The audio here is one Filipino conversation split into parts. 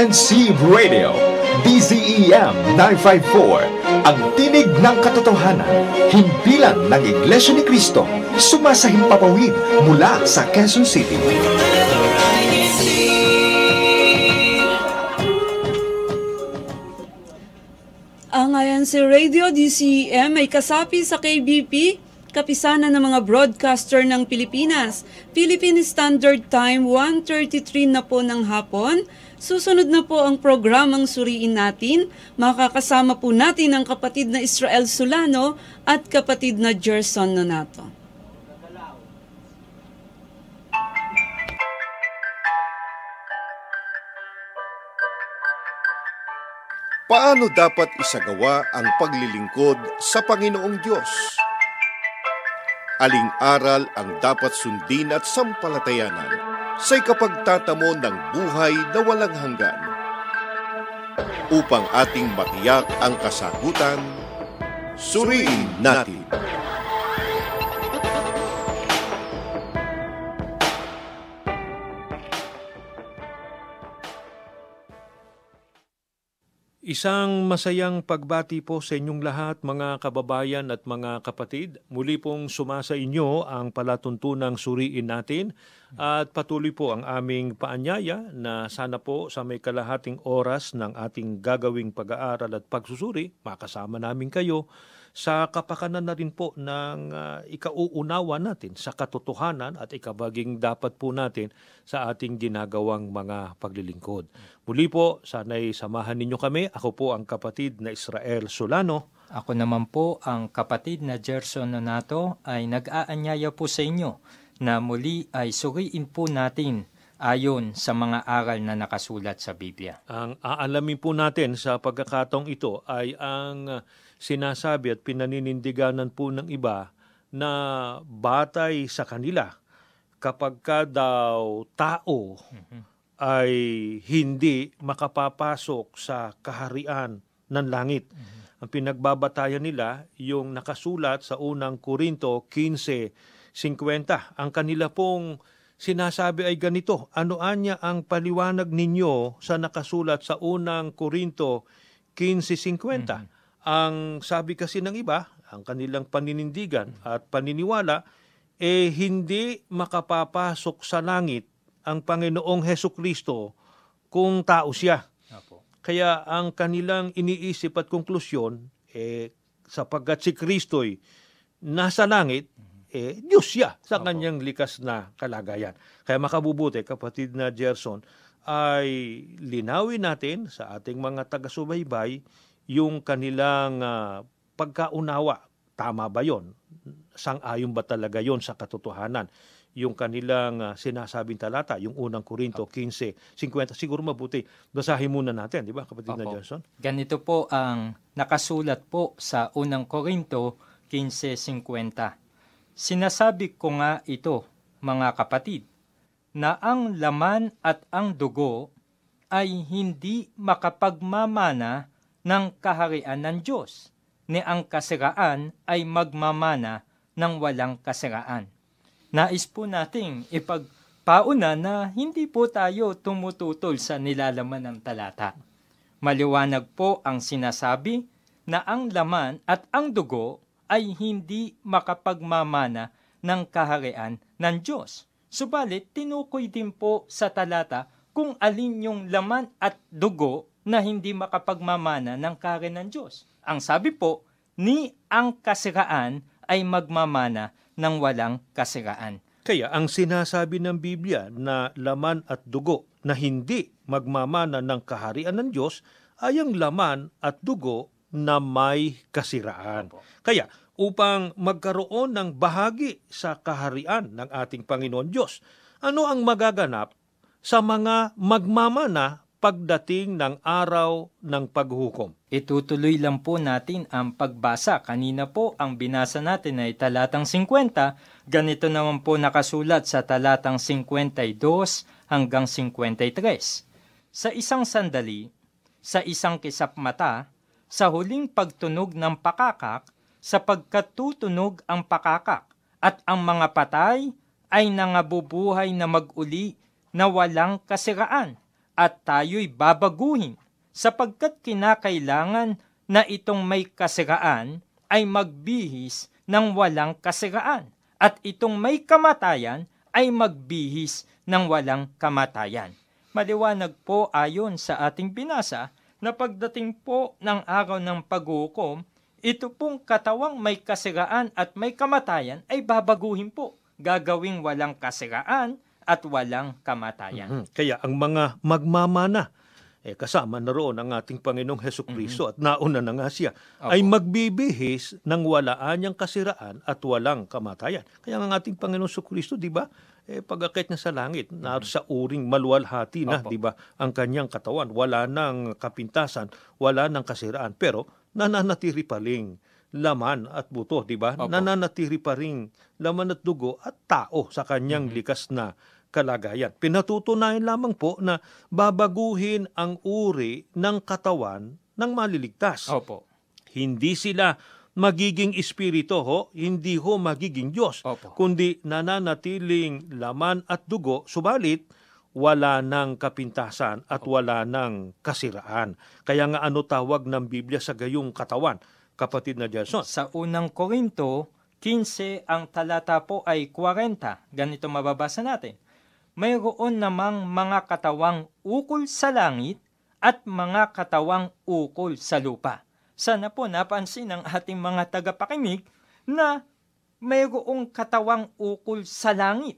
PNC Radio, DZEM 954, ang tinig ng katotohanan, himpilan ng Iglesia ni Cristo, sumasahimpapawid mula sa Quezon City. Ang INC Radio DCEM ay kasapi sa KBP, kapisanan ng mga broadcaster ng Pilipinas. Philippine Standard Time, 1.33 na po ng hapon. Susunod na po ang programang suriin natin. Makakasama po natin ang kapatid na Israel Solano at kapatid na Gerson Nonato. Paano dapat isagawa ang paglilingkod sa Panginoong Diyos? Aling aral ang dapat sundin at sampalatayanan sa ikapagtatamo ng buhay na walang hanggan? Upang ating matiyak ang kasagutan, suriin natin. Isang masayang pagbati po sa inyong lahat mga kababayan at mga kapatid. Muli pong sumasa inyo ang palatuntunang suriin natin at patuloy po ang aming paanyaya na sana po sa may kalahating oras ng ating gagawing pag-aaral at pagsusuri, makasama namin kayo sa kapakanan na rin po ng uh, ikauunawa natin sa katotohanan at ikabaging dapat po natin sa ating ginagawang mga paglilingkod. Muli po, sana'y samahan ninyo kami. Ako po ang kapatid na Israel Solano. Ako naman po ang kapatid na Gerson Nonato ay nag-aanyaya po sa inyo na muli ay suriin po natin ayon sa mga aral na nakasulat sa Biblia. Ang aalamin po natin sa pagkakataong ito ay ang sinasabi at pinaninindiganan po ng iba na batay sa kanila kapag ka daw tao mm-hmm. ay hindi makapapasok sa kaharian ng langit. Mm-hmm. Ang pinagbabatayan nila yung nakasulat sa unang Korinto 15.50. Ang kanila pong sinasabi ay ganito, ano anya ang paliwanag ninyo sa nakasulat sa unang Korinto 15.50? Mm-hmm ang sabi kasi ng iba, ang kanilang paninindigan at paniniwala, eh hindi makapapasok sa langit ang Panginoong Heso Kristo kung tao siya. Apo. Kaya ang kanilang iniisip at konklusyon, eh, sapagkat si Kristo'y nasa langit, eh, Diyos siya sa Apo. kanyang likas na kalagayan. Kaya makabubuti, kapatid na Gerson, ay linawin natin sa ating mga taga-subaybay yung kanilang uh, pagkaunawa. Tama ba yon? Sang-ayon ba talaga yon sa katotohanan? Yung kanilang uh, sinasabing talata, yung unang Korinto 15.50. Siguro mabuti, basahin muna natin, di ba kapatid Opo. na Johnson? Ganito po ang nakasulat po sa unang Korinto 15.50. Sinasabi ko nga ito, mga kapatid, na ang laman at ang dugo ay hindi makapagmamana ng kaharian ng Diyos, ni ang kasiraan ay magmamana ng walang kasiraan. Nais po nating ipagpauna na hindi po tayo tumututol sa nilalaman ng talata. Maliwanag po ang sinasabi na ang laman at ang dugo ay hindi makapagmamana ng kaharian ng Diyos. Subalit, tinukoy din po sa talata kung alin yung laman at dugo na hindi makapagmamana ng kare ng Diyos. Ang sabi po, ni ang kasiraan ay magmamana ng walang kasiraan. Kaya ang sinasabi ng Biblia na laman at dugo na hindi magmamana ng kaharian ng Diyos ay ang laman at dugo na may kasiraan. Kaya upang magkaroon ng bahagi sa kaharian ng ating Panginoon Diyos, ano ang magaganap sa mga magmamana pagdating ng araw ng paghukom. Itutuloy lang po natin ang pagbasa. Kanina po ang binasa natin ay talatang 50. Ganito naman po nakasulat sa talatang 52 hanggang 53. Sa isang sandali, sa isang kisap mata, sa huling pagtunog ng pakakak, sapagkat tutunog ang pakakak, at ang mga patay ay nangabubuhay na maguli na walang kasiraan at tayo'y babaguhin sapagkat kinakailangan na itong may kasiraan ay magbihis ng walang kasiraan at itong may kamatayan ay magbihis ng walang kamatayan. Maliwanag po ayon sa ating binasa na pagdating po ng araw ng paghukom, ito pong katawang may kasiraan at may kamatayan ay babaguhin po. Gagawing walang kasiraan at walang kamatayan. Mhm. Kaya ang mga magmamana, eh, kasama na roon ang ating Panginoong Heso Kristo at nauna na nga siya, Opo. ay magbibihis ng walaan niyang kasiraan at walang kamatayan. Kaya ang ating Panginoong Heso Kristo, di ba, eh, pag-akit niya sa langit, na sa uring maluwalhati na, di ba, ang kanyang katawan. Wala nang kapintasan, wala nang kasiraan, pero nananatili pa rin laman at buto, di ba? Opo. Nananatili pa rin laman at dugo at tao sa kanyang likas na kalagayan. Pinatutunayan lamang po na babaguhin ang uri ng katawan ng maliligtas. Opo. Hindi sila magiging espiritu ho, hindi ho magiging Diyos, Opo. kundi nananatiling laman at dugo, subalit wala ng kapintasan at wala ng kasiraan. Kaya nga ano tawag ng Biblia sa gayong katawan, kapatid na Jason? Sa unang Korinto, 15 ang talata po ay 40. Ganito mababasa natin. Mayroon namang mga katawang ukol sa langit at mga katawang ukol sa lupa. Sana po napansin ng ating mga tagapakinig na mayroong katawang ukol sa langit.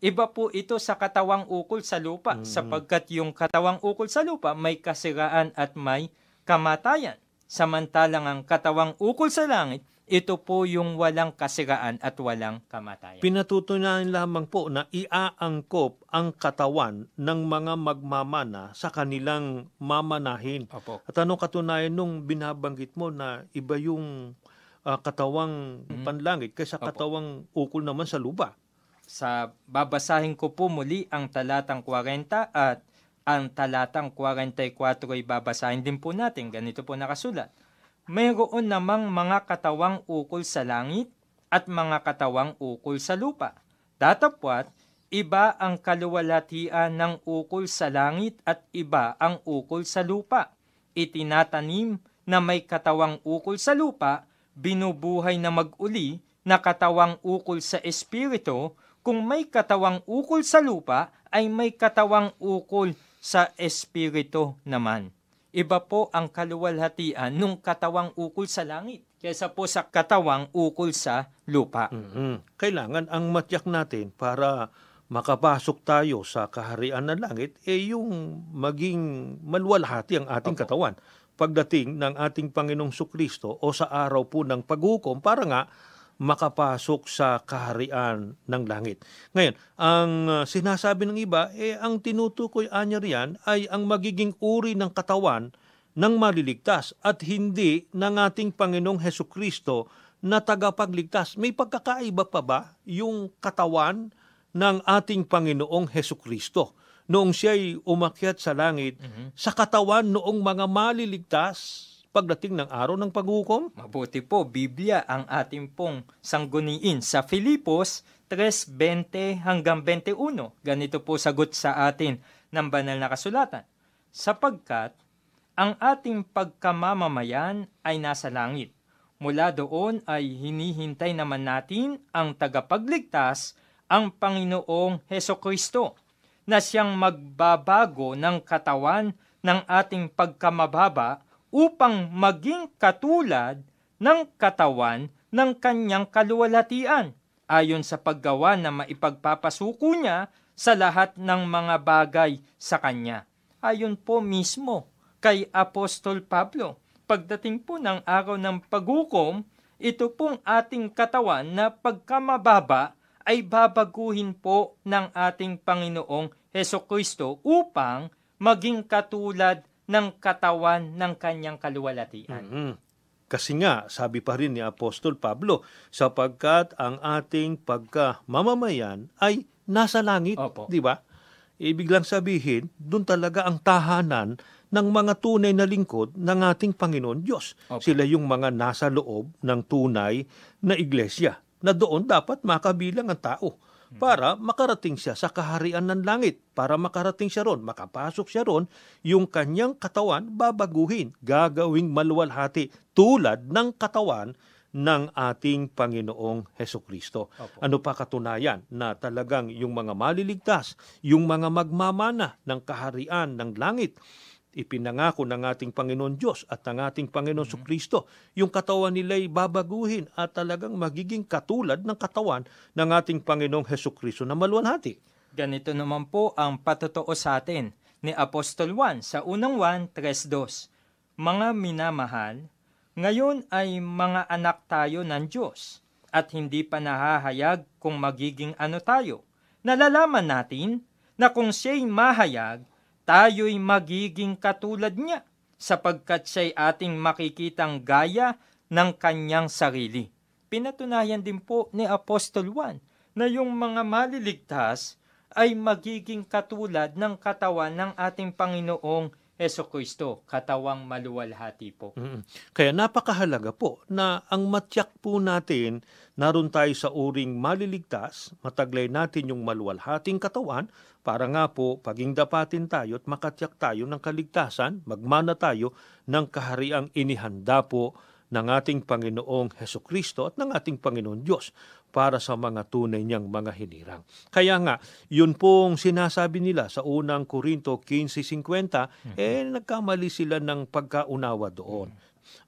Iba po ito sa katawang ukol sa lupa sapagkat yung katawang ukol sa lupa may kasiraan at may kamatayan. Samantalang ang katawang ukol sa langit, ito po yung walang kasiraan at walang kamatayan. Pinatutunayan lamang po na iaangkop ang katawan ng mga magmamana sa kanilang mamanahin. Opo. At anong katunayan nung binabanggit mo na iba yung ah, katawang panlangit kaysa Opo. katawang ukol naman sa lupa? Sa babasahin ko po muli ang talatang 40 at ang talatang 44 ay babasahin din po natin. Ganito po nakasulat. Mayroon namang mga katawang ukol sa langit at mga katawang ukol sa lupa. Datapwat, iba ang kaluwalhatian ng ukol sa langit at iba ang ukol sa lupa. Itinatanim na may katawang ukol sa lupa, binubuhay na mag-uli na katawang ukol sa espiritu, kung may katawang ukol sa lupa, ay may katawang ukol sa espiritu naman. Iba po ang kaluwalhatian nung katawang ukol sa langit kaysa po sa katawang ukol sa lupa. Mhm. Kailangan ang matyak natin para makapasok tayo sa kaharian ng langit eh yung maging malwalhati ang ating Opo. katawan pagdating ng ating Panginoong Sukristo o sa araw po ng paghukom para nga makapasok sa kaharian ng langit. Ngayon, ang uh, sinasabi ng iba, eh, ang tinutukoy anya riyan ay ang magiging uri ng katawan ng maliligtas at hindi ng ating Panginoong Heso Kristo na tagapagligtas. May pagkakaiba pa ba yung katawan ng ating Panginoong Heso Kristo noong siya'y umakyat sa langit sa katawan noong mga maliligtas pagdating ng araw ng paghukom? Mabuti po, Biblia ang ating pong sangguniin sa Filipos 3.20 hanggang 21. Ganito po sagot sa atin ng banal na kasulatan. Sapagkat ang ating pagkamamamayan ay nasa langit. Mula doon ay hinihintay naman natin ang tagapagligtas, ang Panginoong Heso Kristo, na siyang magbabago ng katawan ng ating pagkamababa upang maging katulad ng katawan ng kanyang kaluwalhatian ayon sa paggawa na maipagpapasuko niya sa lahat ng mga bagay sa kanya. Ayon po mismo kay Apostol Pablo, pagdating po ng araw ng paghukom, ito pong ating katawan na pagkamababa ay babaguhin po ng ating Panginoong Heso Kristo upang maging katulad ng katawan ng kanyang kaluwalhatian. Mhm. Kasi nga, sabi pa rin ni Apostol Pablo, sapagkat ang ating pagkamamamayan ay nasa langit, Opo. di ba? Ibig lang sabihin, doon talaga ang tahanan ng mga tunay na lingkod ng ating Panginoon Diyos. Opo. Sila yung mga nasa loob ng tunay na iglesia, na doon dapat makabilang ang tao para makarating siya sa kaharian ng langit. Para makarating siya ron, makapasok siya ron, yung kanyang katawan babaguhin, gagawing maluwalhati tulad ng katawan ng ating Panginoong Heso Kristo. Ano pa katunayan na talagang yung mga maliligtas, yung mga magmamana ng kaharian ng langit, ipinangako ng ating Panginoon Diyos at ng ating Panginoon mm Kristo. Yung katawan nila'y babaguhin at talagang magiging katulad ng katawan ng ating Panginoong Heso Kristo na maluwalhati. Ganito naman po ang patotoo sa atin ni Apostol 1 sa unang 1, 3.2. Mga minamahal, ngayon ay mga anak tayo ng Diyos at hindi pa nahahayag kung magiging ano tayo. Nalalaman natin na kung siya'y mahayag, tayo'y magiging katulad niya sapagkat siya'y ating makikitang gaya ng kanyang sarili. Pinatunayan din po ni Apostol 1 na yung mga maliligtas ay magiging katulad ng katawan ng ating Panginoong Heso Kristo, katawang maluwalhati po. Mm. Kaya napakahalaga po na ang matyak po natin, naroon tayo sa uring maliligtas, mataglay natin yung maluwalhating katawan, para nga po paging dapatin tayo at makatyak tayo ng kaligtasan, magmana tayo ng kahariang inihanda po ng ating Panginoong Heso Kristo at ng ating Panginoon Diyos para sa mga tunay niyang mga hinirang. Kaya nga, yun pong sinasabi nila sa unang Korinto 15.50, eh nagkamali sila ng pagkaunawa doon.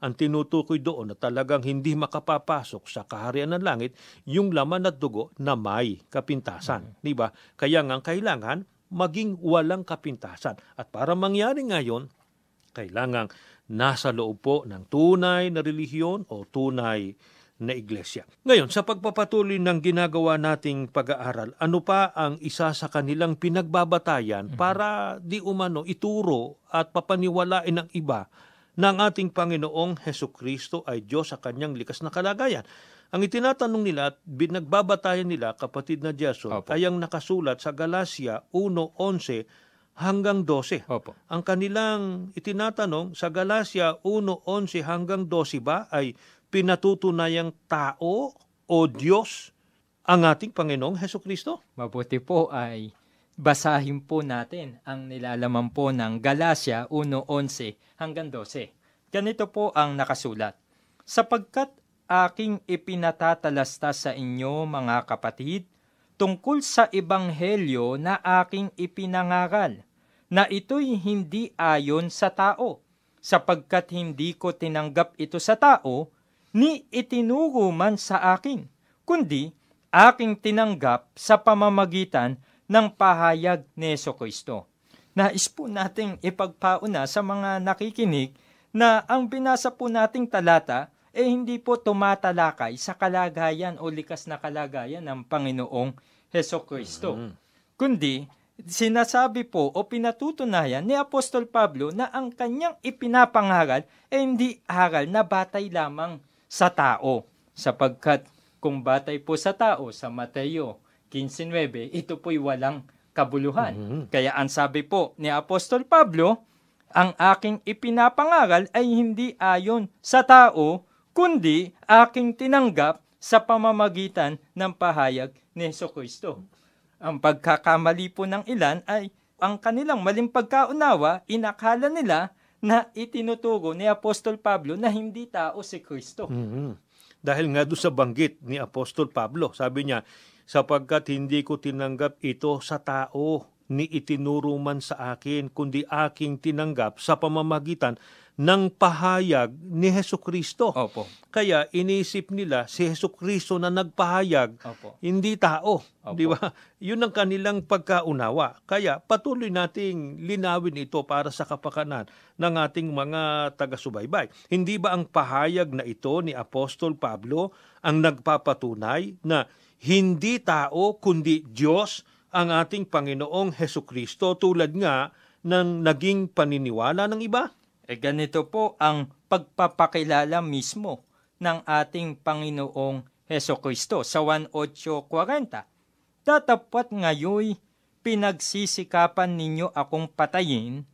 Ang tinutukoy doon na talagang hindi makapapasok sa kaharian ng langit yung laman at dugo na may kapintasan. Di ba? Kaya nga kailangan maging walang kapintasan. At para mangyari ngayon, kailangan nasa loob po ng tunay na relihiyon o tunay na iglesia. Ngayon, sa pagpapatuloy ng ginagawa nating pag-aaral, ano pa ang isa sa kanilang pinagbabatayan para di umano ituro at papaniwalain ng iba na ang ating Panginoong Heso Kristo ay Diyos sa kanyang likas na kalagayan? Ang itinatanong nila at binagbabatayan nila, kapatid na Jason, Opo. ay ang nakasulat sa Galacia 1.11 hanggang 12. Opo. Ang kanilang itinatanong sa Galacia 1.11 hanggang 12 ba ay pinatutunayang tao o Diyos ang ating Panginoong Heso Kristo? Mabuti po ay basahin po natin ang nilalaman po ng Galacia 1.11 hanggang 12. Ganito po ang nakasulat. Sapagkat aking ipinatatalastas sa inyo mga kapatid, tungkol sa ebanghelyo na aking ipinangaral, na ito'y hindi ayon sa tao, sapagkat hindi ko tinanggap ito sa tao, ni itinuro man sa akin, kundi aking tinanggap sa pamamagitan ng pahayag ni Kristo. Nais po nating ipagpauna sa mga nakikinig na ang binasa po nating talata eh hindi po tumatalakay sa kalagayan o likas na kalagayan ng Panginoong Heso Kristo. Kundi, sinasabi po o pinatutunayan ni Apostol Pablo na ang kanyang ipinapangaral ay hindi aral na batay lamang sa tao. Sapagkat kung batay po sa tao, sa Mateo 15.9, ito po'y walang kabuluhan. Kaya ang sabi po ni Apostol Pablo, ang aking ipinapangaral ay hindi ayon sa tao, kundi aking tinanggap sa pamamagitan ng pahayag ni Yeso Kristo. Ang pagkakamali po ng ilan ay ang kanilang maling pagkaunawa, inakala nila na itinuturo ni Apostol Pablo na hindi tao si Kristo. Mhm. Dahil nga doon sa banggit ni Apostol Pablo, sabi niya, sapagkat hindi ko tinanggap ito sa tao, ni itinuro man sa akin, kundi aking tinanggap sa pamamagitan ng pahayag ni Heso Kristo. Opo. Kaya inisip nila si Heso Kristo na nagpahayag, Opo. hindi tao. Opo. Di ba? Yun ang kanilang pagkaunawa. Kaya patuloy nating linawin ito para sa kapakanan ng ating mga taga-subaybay. Hindi ba ang pahayag na ito ni Apostol Pablo ang nagpapatunay na hindi tao kundi Diyos ang ating Panginoong Heso Kristo tulad nga ng naging paniniwala ng iba? E ganito po ang pagpapakilala mismo ng ating Panginoong Heso Kristo sa 1.8.40. Tatapat ngayoy pinagsisikapan ninyo akong patayin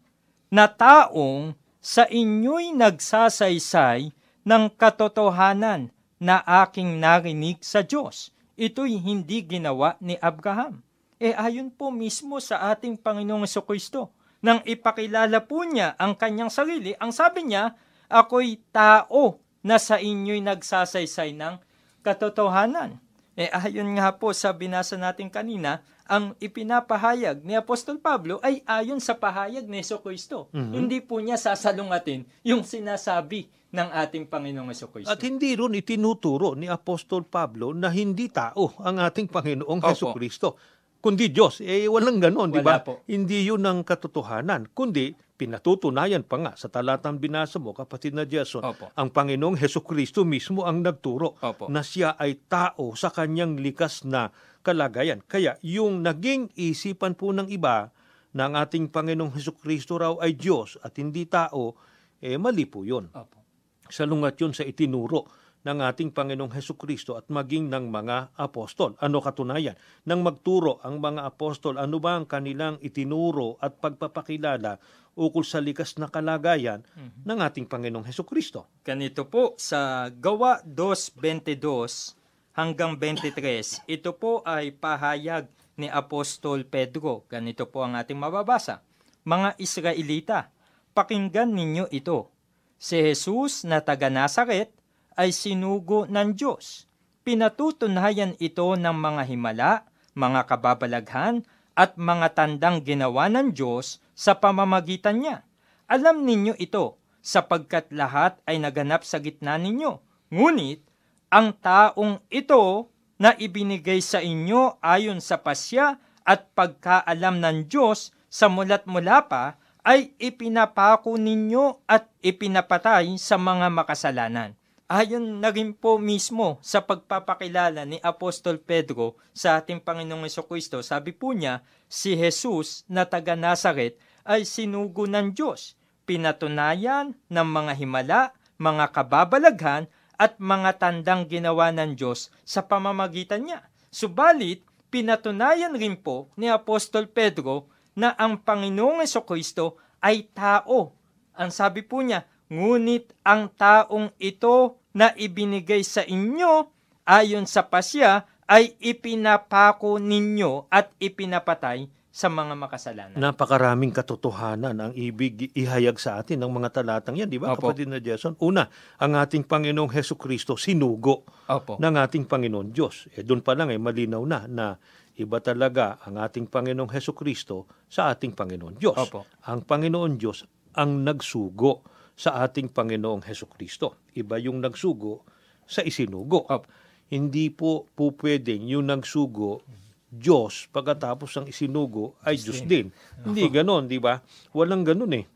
na taong sa inyo'y nagsasaysay ng katotohanan na aking narinig sa Diyos. Ito'y hindi ginawa ni Abraham. E ayon po mismo sa ating Panginoong Kristo, nang ipakilala po niya ang kanyang sarili, ang sabi niya, ako'y tao na sa inyo'y nagsasaysay ng katotohanan. E ayon nga po sa binasa natin kanina, ang ipinapahayag ni Apostol Pablo ay ayon sa pahayag ni Yeso Kristo. Mhm. Hindi po niya sasalungatin yung sinasabi ng ating Panginoong Yeso Kristo. At hindi ron itinuturo ni Apostol Pablo na hindi tao ang ating Panginoong Kristo. Kundi Diyos. Eh, walang ganon, di ba? Hindi yun ang katotohanan. Kundi, pinatutunayan pa nga sa talatang binasa mo, kapatid na Jason, Opo. ang Panginoong Heso Kristo mismo ang nagturo Opo. na siya ay tao sa kanyang likas na kalagayan. Kaya yung naging isipan po ng iba na ang ating Panginoong Heso Kristo raw ay Diyos at hindi tao, eh mali po yun Opo. salungat yun sa itinuro ng ating Panginoong Heso Kristo at maging ng mga apostol. Ano katunayan? Nang magturo ang mga apostol, ano ba ang kanilang itinuro at pagpapakilala ukol sa likas na kalagayan ng ating Panginoong Heso Kristo? Ganito po sa Gawa 2.22 hanggang 23, ito po ay pahayag ni Apostol Pedro. Ganito po ang ating mababasa. Mga Israelita, pakinggan ninyo ito. Si Jesus na taga Nazaret ay sinugo ng Diyos. Pinatutunayan ito ng mga himala, mga kababalaghan, at mga tandang ginawa ng Diyos sa pamamagitan niya. Alam ninyo ito, sapagkat lahat ay naganap sa gitna ninyo. Ngunit, ang taong ito na ibinigay sa inyo ayon sa pasya at pagkaalam ng Diyos sa mulat mula pa ay ipinapako ninyo at ipinapatay sa mga makasalanan. Ayon na rin po mismo sa pagpapakilala ni Apostol Pedro sa ating Panginoong Kristo, sabi po niya, si Jesus na taga Nazaret ay sinugo ng Diyos, pinatunayan ng mga himala, mga kababalaghan at mga tandang ginawa ng Diyos sa pamamagitan niya. Subalit, pinatunayan rin po ni Apostol Pedro na ang Panginoong Kristo ay tao. Ang sabi po niya, ngunit ang taong ito na ibinigay sa inyo ayon sa pasya ay ipinapako ninyo at ipinapatay sa mga makasalanan. Napakaraming katotohanan ang ibig ihayag sa atin ng mga talatang yan, di ba, Opo. kapatid na Jason? Una, ang ating Panginoong Heso Kristo sinugo Opo. ng ating Panginoon Diyos. Eh, doon pa lang eh, malinaw na na iba talaga ang ating Panginoong Heso Kristo sa ating Panginoon Diyos. Opo. Ang Panginoon Diyos ang nagsugo sa ating Panginoong Heso Kristo. Iba yung nagsugo sa isinugo. Opo. Hindi po po pwedeng yung nagsugo Diyos pagkatapos ang isinugo ay Diyos din. Hindi ganon, di ba? Walang ganon eh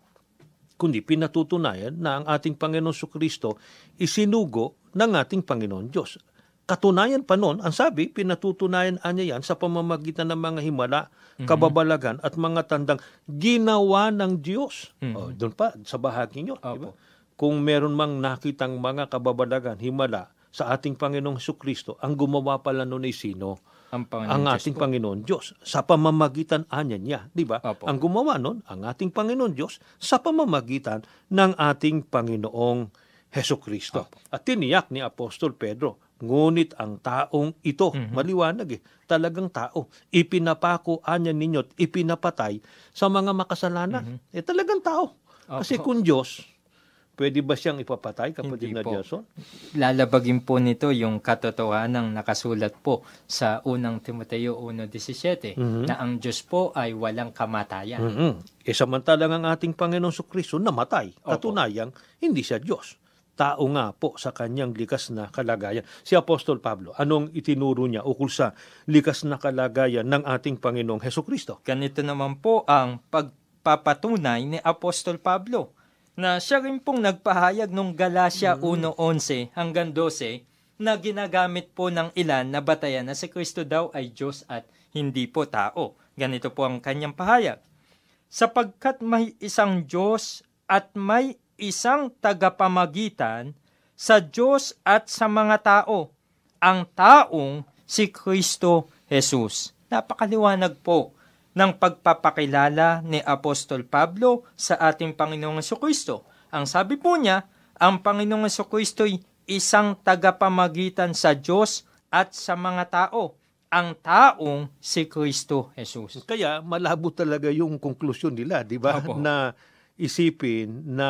kundi pinatutunayan na ang ating Panginoon Kristo isinugo ng ating Panginoon Diyos. Katunayan pa noon, ang sabi, pinatutunayan niya yan sa pamamagitan ng mga himala, kababalagan at mga tandang ginawa ng Diyos. Mhm. Oh, doon pa, sa bahagi nyo. di ba? Kung meron mang nakitang mga kababalagan, himala sa ating Panginoong Kristo, ang gumawa pala noon ay sino? Ang Panginoon ang Diyos ating po. Panginoon Diyos sa pamamagitan anya niya, di ba? Opo. Ang gumawa nun, ang ating Panginoon Diyos sa pamamagitan ng ating Panginoong Heso Kristo. At tiniyak ni Apostol Pedro, ngunit ang taong ito, Mhm. maliwanag eh, talagang tao, ipinapako anya ninyo at ipinapatay sa mga makasalanan. Eh talagang tao. Kasi. Opo. kung Diyos, pwede ba siyang ipapatay kapatid Hindi na po. Jason? lalabagin po nito yung katotohanang nakasulat po sa unang Timoteo 1.17 Mhm. na ang Diyos po ay walang kamatayan. Mhm. E samantalang ang ating Panginoong Kristo namatay. Opo. Katunayang, hindi siya Diyos. Tao nga po sa kanyang likas na kalagayan. Si Apostol Pablo, anong itinuro niya ukol sa likas na kalagayan ng ating Panginoong Heso Kristo? Ganito naman po ang pagpapatunay ni Apostol Pablo na siya rin pong nagpahayag nung Galacia 1.11 hanggang 12 na ginagamit po ng ilan na batayan na si Kristo daw ay Diyos at hindi po tao. Ganito po ang kanyang pahayag. Sapagkat may isang Diyos at may isang tagapamagitan sa Diyos at sa mga tao, ang taong si Kristo Jesus. Napakaliwanag po ng pagpapakilala ni Apostol Pablo sa ating Panginoong Kristo. Ang sabi po niya, ang Panginoong Kristo'y isang tagapamagitan sa Diyos at sa mga tao, ang taong si Kristo Jesus. Kaya malabo talaga yung konklusyon nila, di ba? Opo. Na isipin na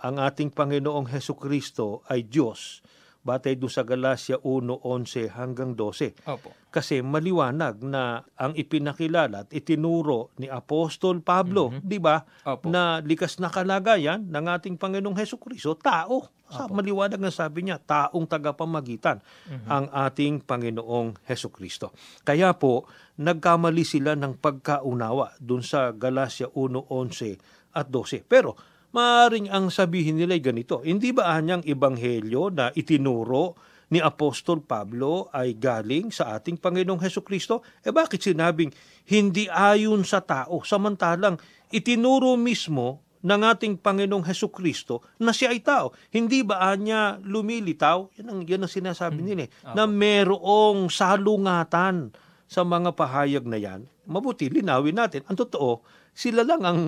ang ating Panginoong Heso Kristo ay Diyos. Batay doon sa Galacia 1:11 hanggang 12. Opo. Kasi maliwanag na ang ipinakilala at itinuro ni Apostol Pablo, di ba? Na likas na kalagayan ng ating Panginoong Heso Kristo, tao. Sa maliwanag na sabi niya, taong tagapamagitan ang ating Panginoong Heso Kristo. Kaya po, nagkamali sila ng pagkaunawa dun sa Galacia 1:11 at 12. Pero Maaring ang sabihin nila ay ganito, hindi ba anyang ebanghelyo na itinuro ni Apostol Pablo ay galing sa ating Panginoong Heso Kristo? Eh bakit sinabing hindi ayon sa tao, samantalang itinuro mismo ng ating Panginoong Heso Kristo na siya ay tao. Hindi ba anya lumilitaw? Yan ang, yan ang sinasabi nila eh, na merong salungatan sa mga pahayag na yan. Mabuti, linawin natin. Ang totoo, sila lang ang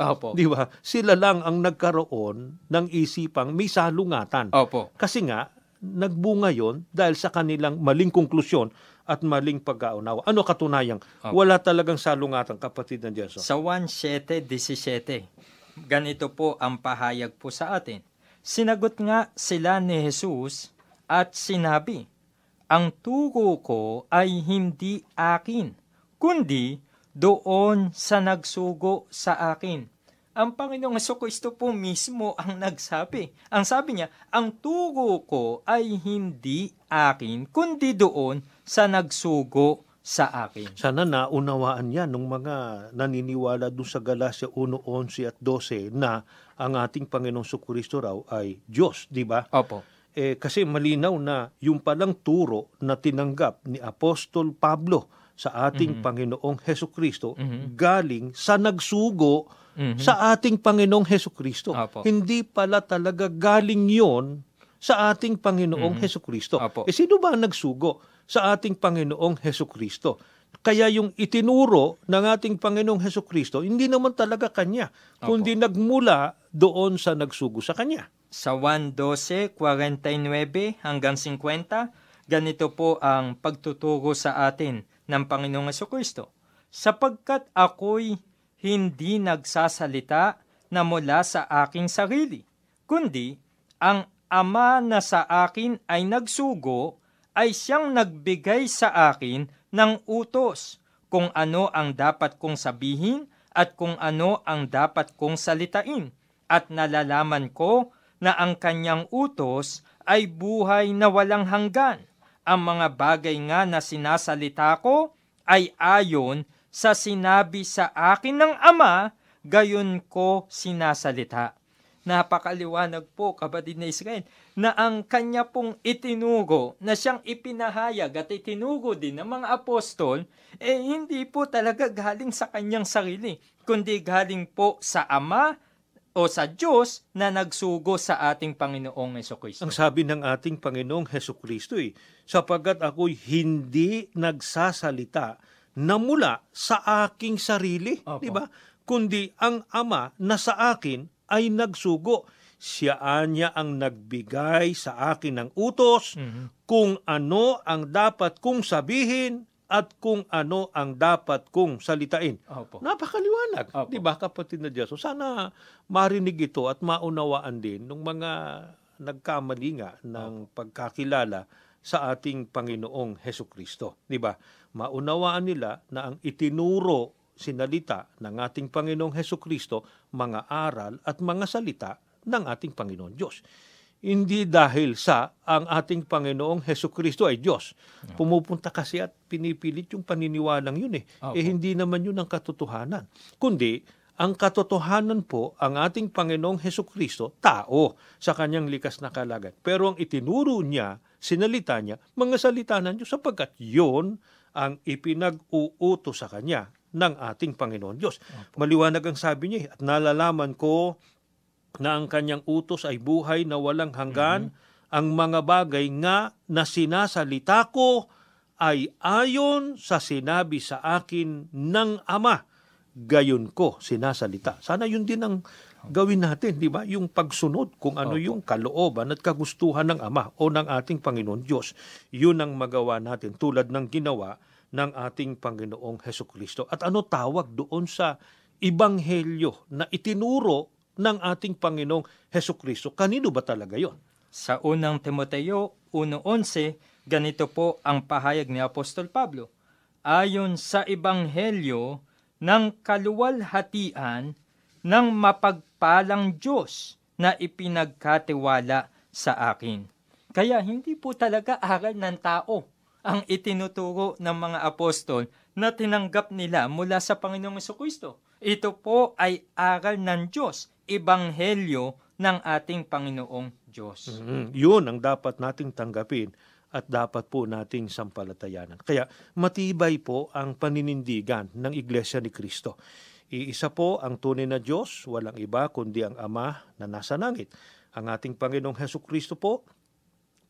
Opo. Di ba? Sila lang ang nagkaroon ng isipang may salungatan. Opo. Kasi nga, nagbunga yon dahil sa kanilang maling konklusyon at maling pagkaunawa. Ano katunayang? Wala talagang salungatan, kapatid ng Diyos. Sa 1.7.17, ganito po ang pahayag po sa atin. Sinagot nga sila ni Jesus at sinabi, Ang turo ko ay hindi akin, kundi doon sa nagsugo sa akin. Ang Panginoong Kristo po mismo ang nagsabi. Ang sabi niya, ang turo ko ay hindi akin, kundi doon sa nagsugo sa akin. Sana naunawaan yan ng mga naniniwala doon sa Galacia 1.11 at 12 na ang ating Panginoong Sukristo raw ay Diyos, di ba? Opo. Eh, kasi malinaw na yung palang turo na tinanggap ni Apostol Pablo sa ating Panginoong Heso Kristo galing sa nagsugo sa ating Panginoong Heso Kristo. Apo. Hindi pala talaga galing yon sa ating Panginoong Heso Kristo. Apo. Eh sino ba ang nagsugo sa ating Panginoong Heso Kristo? Kaya yung itinuro ng ating Panginoong Heso Kristo, hindi naman talaga kanya, kundi nagmula doon sa nagsugo sa kanya. Sa 1.12.49 hanggang 50, ganito po ang pagtuturo sa atin ng Panginoong Kristo. Sapagkat ako'y hindi nagsasalita na mula sa aking sarili, kundi ang Ama na sa akin ay nagsugo ay siyang nagbigay sa akin ng utos kung ano ang dapat kong sabihin at kung ano ang dapat kong salitain. At nalalaman ko na ang kanyang utos ay buhay na walang hanggan. Ang mga bagay nga na sinasalita ko ay ayon sa sinabi sa akin ng Ama, gayon ko sinasalita. Napakaliwanag po, kapatid na Israel, na ang kanya pong itinugo, na siyang ipinahayag at itinugo din ng mga apostol, eh hindi po talaga galing sa kanyang sarili, kundi galing po sa Ama o sa Diyos na nagsugo sa ating Panginoong Yeso Kristo. Ang sabi ng ating Panginoong Heso Kristo eh, sapagat ako'y hindi nagsasalita na mula sa aking sarili, di ba? Kundi ang Ama na sa akin ay nagsugo. Siya niya ang nagbigay sa akin ng utos Mhm. kung ano ang dapat kong sabihin at kung ano ang dapat kong salitain. Opo. Napakaliwanag, Opo. 'di ba kapatid na Diyos? So sana marinig ito at maunawaan din ng mga nagkamali nga ng pagkakilala sa ating Panginoong Heso Kristo, 'di ba? Maunawaan nila na ang itinuro sinalita ng ating Panginoong Heso Kristo mga aral at mga salita ng ating Panginoon Diyos. Hindi dahil sa ang ating Panginoong Heso Kristo ay Diyos. Pumupunta kasi at pinipilit yung paniniwalang yun eh. Opo. Eh hindi naman yun ang katotohanan. Kundi, ang katotohanan po, ang ating Panginoong Heso Kristo, tao sa kanyang likas na kalagay. Pero ang itinuro niya, sinalita niya, mga salita ng Diyos sapagkat yun ang ipinag-uuto sa kanya ng ating Panginoon Diyos. Maliwanag ang sabi niya, at nalalaman ko na ang kanyang utos ay buhay na walang hanggan, ang mga bagay nga na sinasalita ko ay ayon sa sinabi sa akin ng Ama. gayon ko sinasalita. Sana yun din ang gawin natin, di ba? Yung pagsunod kung ano Opo. yung kalooban at kagustuhan ng Ama o ng ating Panginoon Diyos. Yun ang magawa natin tulad ng ginawa ng ating Panginoong Heso Kristo. At ano tawag doon sa Ibanghelyo na itinuro ng ating Panginoong Heso Kristo? Kanino ba talaga yon? Sa unang Timoteo 1.11, ganito po ang pahayag ni Apostol Pablo. Ayon sa Ebanghelyo ng kaluwalhatian ng mapagpalang Diyos na ipinagkatiwala sa akin. Kaya hindi po talaga aral ng tao ang itinuturo ng mga apostol na tinanggap nila mula sa Panginoong Kristo. Ito po ay aral ng Diyos, ebanghelyo ng ating Panginoong Diyos. Mm, yun ang dapat nating tanggapin at dapat po nating sampalatayanan. Kaya matibay po ang paninindigan ng Iglesia ni Kristo. Iisa po ang tunay na Diyos, walang iba kundi ang Ama na nasa langit. Ang ating Panginoong Heso Kristo po,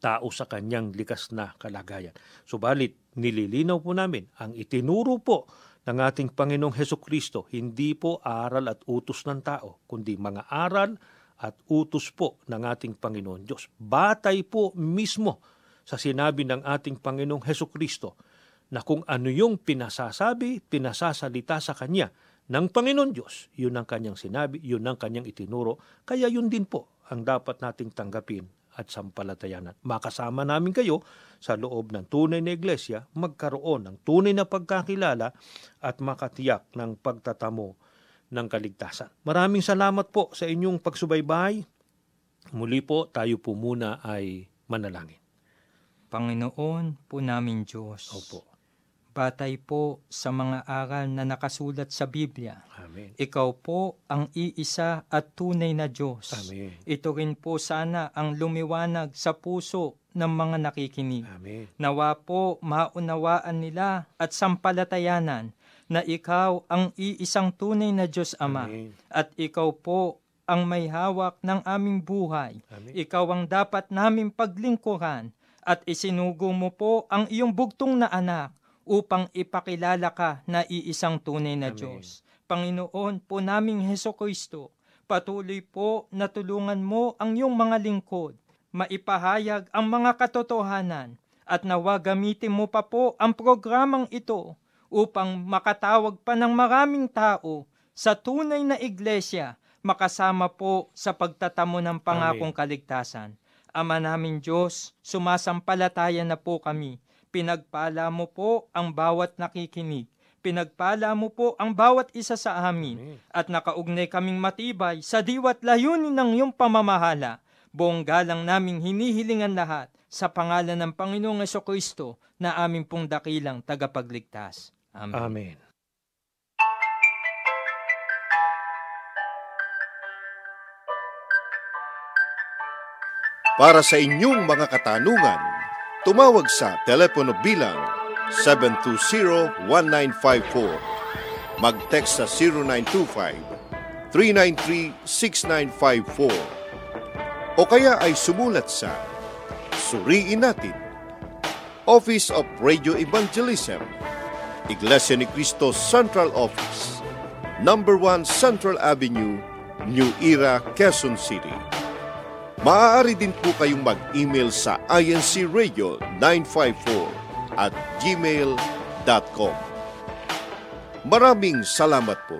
tao sa kanyang likas na kalagayan. Subalit, nililinaw po namin, ang itinuro po ng ating Panginoong Heso Kristo, hindi po aral at utos ng tao, kundi mga aral at utos po ng ating Panginoon Diyos. Batay po mismo sa sinabi ng ating Panginoong Heso Kristo na kung ano yung pinasasabi, pinasasalita sa Kanya ng Panginoon Diyos, yun ang Kanyang sinabi, yun ang Kanyang itinuro, kaya yun din po ang dapat nating tanggapin at sampalatayanan. Makasama namin kayo sa loob ng tunay na iglesia, magkaroon ng tunay na pagkakilala at makatiyak ng pagtatamo ng kaligtasan. Maraming salamat po sa inyong pagsubaybay. Muli po, tayo po muna ay manalangin. Panginoon po namin Diyos. Opo. Batay po sa mga aral na nakasulat sa Biblia. Amen. Ikaw po ang iisa at tunay na Diyos. Amen. Ito rin po sana ang lumiwanag sa puso ng mga nakikinig. Amen. Nawa po maunawaan nila at sampalatayanan na ikaw ang iisang tunay na Diyos Ama Amen. at ikaw po ang may hawak ng aming buhay. Amen. Ikaw ang dapat naming paglingkuran at isinugo mo po ang iyong bugtong na anak upang ipakilala ka na iisang tunay na Amen. Diyos. Panginoon po naming Heso Kristo, patuloy po na tulungan mo ang iyong mga lingkod, maipahayag ang mga katotohanan at nawa gamitin mo pa po ang programang ito upang makatawag pa ng maraming tao sa tunay na iglesia makasama po sa pagtatamo ng pangakong kaligtasan. Ama namin Diyos, sumasampalataya na po kami. Pinagpala mo po ang bawat nakikinig. Pinagpala mo po ang bawat isa sa amin. At nakaugnay kaming matibay sa diwat layunin ng iyong pamamahala. Buong galang naming hinihilingan lahat sa pangalan ng Panginoong Kristo na aming pong dakilang tagapagligtas. Amen. Amen. Para sa inyong mga katanungan, tumawag sa telepono bilang 720-1954. Mag-text sa 0925-393-6954. O kaya ay sumulat sa Suriin Natin, Office of Radio Evangelism, Iglesia ni Cristo Central Office, Number 1 Central Avenue, New Era, Quezon City. Maaari din po kayong mag-email sa incradio954 at gmail.com. Maraming salamat po.